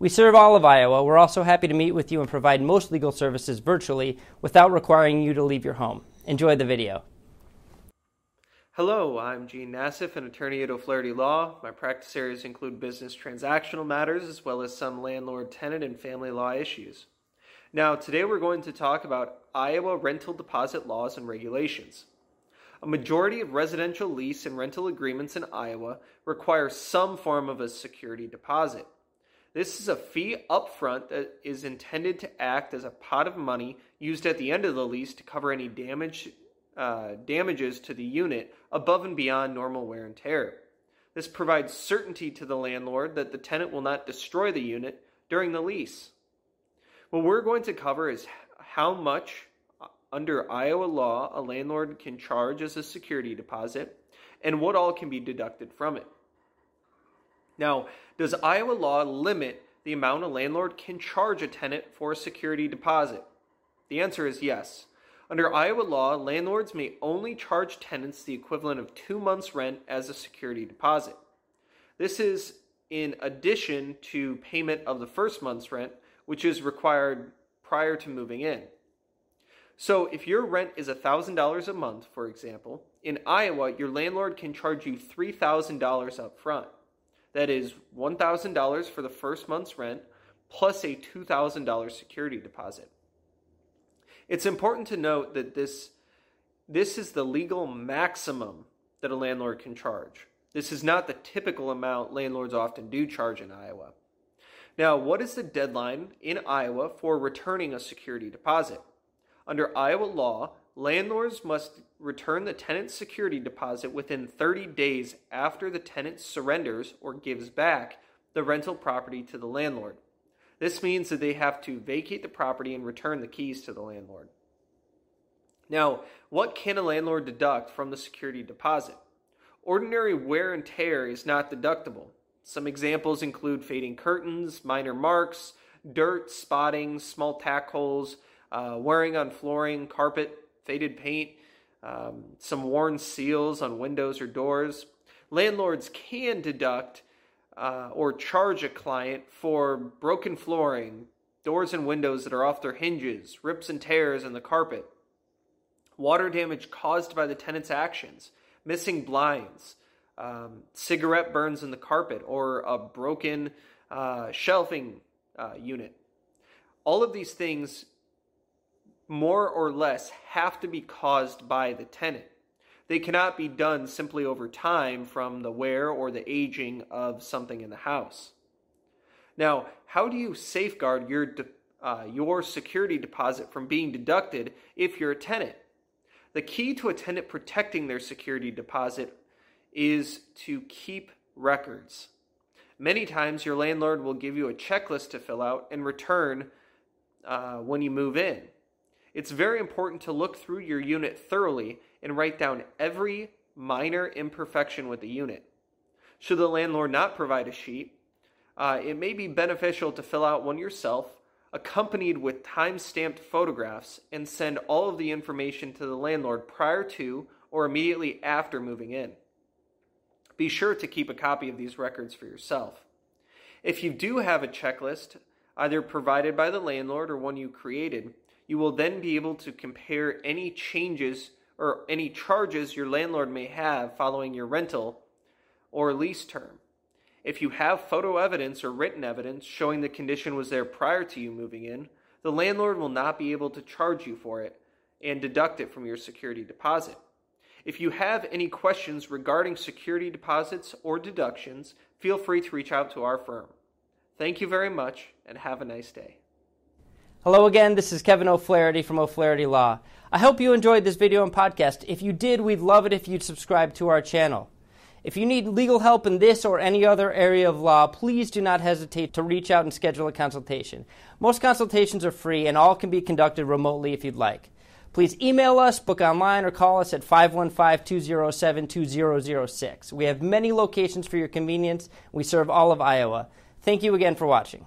We serve all of Iowa. We're also happy to meet with you and provide most legal services virtually without requiring you to leave your home. Enjoy the video. Hello, I'm Gene Nassif, an attorney at O'Flaherty Law. My practice areas include business transactional matters as well as some landlord, tenant, and family law issues. Now, today we're going to talk about Iowa rental deposit laws and regulations. A majority of residential lease and rental agreements in Iowa require some form of a security deposit. This is a fee upfront that is intended to act as a pot of money used at the end of the lease to cover any damage, uh, damages to the unit above and beyond normal wear and tear. This provides certainty to the landlord that the tenant will not destroy the unit during the lease. What we're going to cover is how much under Iowa law, a landlord can charge as a security deposit, and what all can be deducted from it. Now, does Iowa law limit the amount a landlord can charge a tenant for a security deposit? The answer is yes. Under Iowa law, landlords may only charge tenants the equivalent of two months' rent as a security deposit. This is in addition to payment of the first month's rent, which is required prior to moving in. So, if your rent is $1,000 a month, for example, in Iowa, your landlord can charge you $3,000 up front. That is $1,000 for the first month's rent plus a $2,000 security deposit. It's important to note that this, this is the legal maximum that a landlord can charge. This is not the typical amount landlords often do charge in Iowa. Now, what is the deadline in Iowa for returning a security deposit? Under Iowa law, landlords must return the tenant's security deposit within 30 days after the tenant surrenders or gives back the rental property to the landlord. This means that they have to vacate the property and return the keys to the landlord. Now, what can a landlord deduct from the security deposit? Ordinary wear and tear is not deductible. Some examples include fading curtains, minor marks, dirt, spotting, small tack holes, uh, wearing on flooring, carpet, faded paint, um, some worn seals on windows or doors. Landlords can deduct uh, or charge a client for broken flooring, doors and windows that are off their hinges, rips and tears in the carpet, water damage caused by the tenant's actions, missing blinds, um, cigarette burns in the carpet, or a broken uh, shelving uh, unit. All of these things more or less have to be caused by the tenant. They cannot be done simply over time from the wear or the aging of something in the house. Now, how do you safeguard your, uh, your security deposit from being deducted if you're a tenant? The key to a tenant protecting their security deposit is to keep records. Many times, your landlord will give you a checklist to fill out and return uh, when you move in. It's very important to look through your unit thoroughly and write down every minor imperfection with the unit. Should the landlord not provide a sheet, uh, it may be beneficial to fill out one yourself, accompanied with time stamped photographs, and send all of the information to the landlord prior to or immediately after moving in. Be sure to keep a copy of these records for yourself. If you do have a checklist, either provided by the landlord or one you created, you will then be able to compare any changes or any charges your landlord may have following your rental or lease term. If you have photo evidence or written evidence showing the condition was there prior to you moving in, the landlord will not be able to charge you for it and deduct it from your security deposit. If you have any questions regarding security deposits or deductions, feel free to reach out to our firm. Thank you very much and have a nice day. Hello again, this is Kevin O'Flaherty from O'Flaherty Law. I hope you enjoyed this video and podcast. If you did, we'd love it if you'd subscribe to our channel. If you need legal help in this or any other area of law, please do not hesitate to reach out and schedule a consultation. Most consultations are free and all can be conducted remotely if you'd like. Please email us, book online, or call us at 515 207 2006. We have many locations for your convenience. We serve all of Iowa. Thank you again for watching.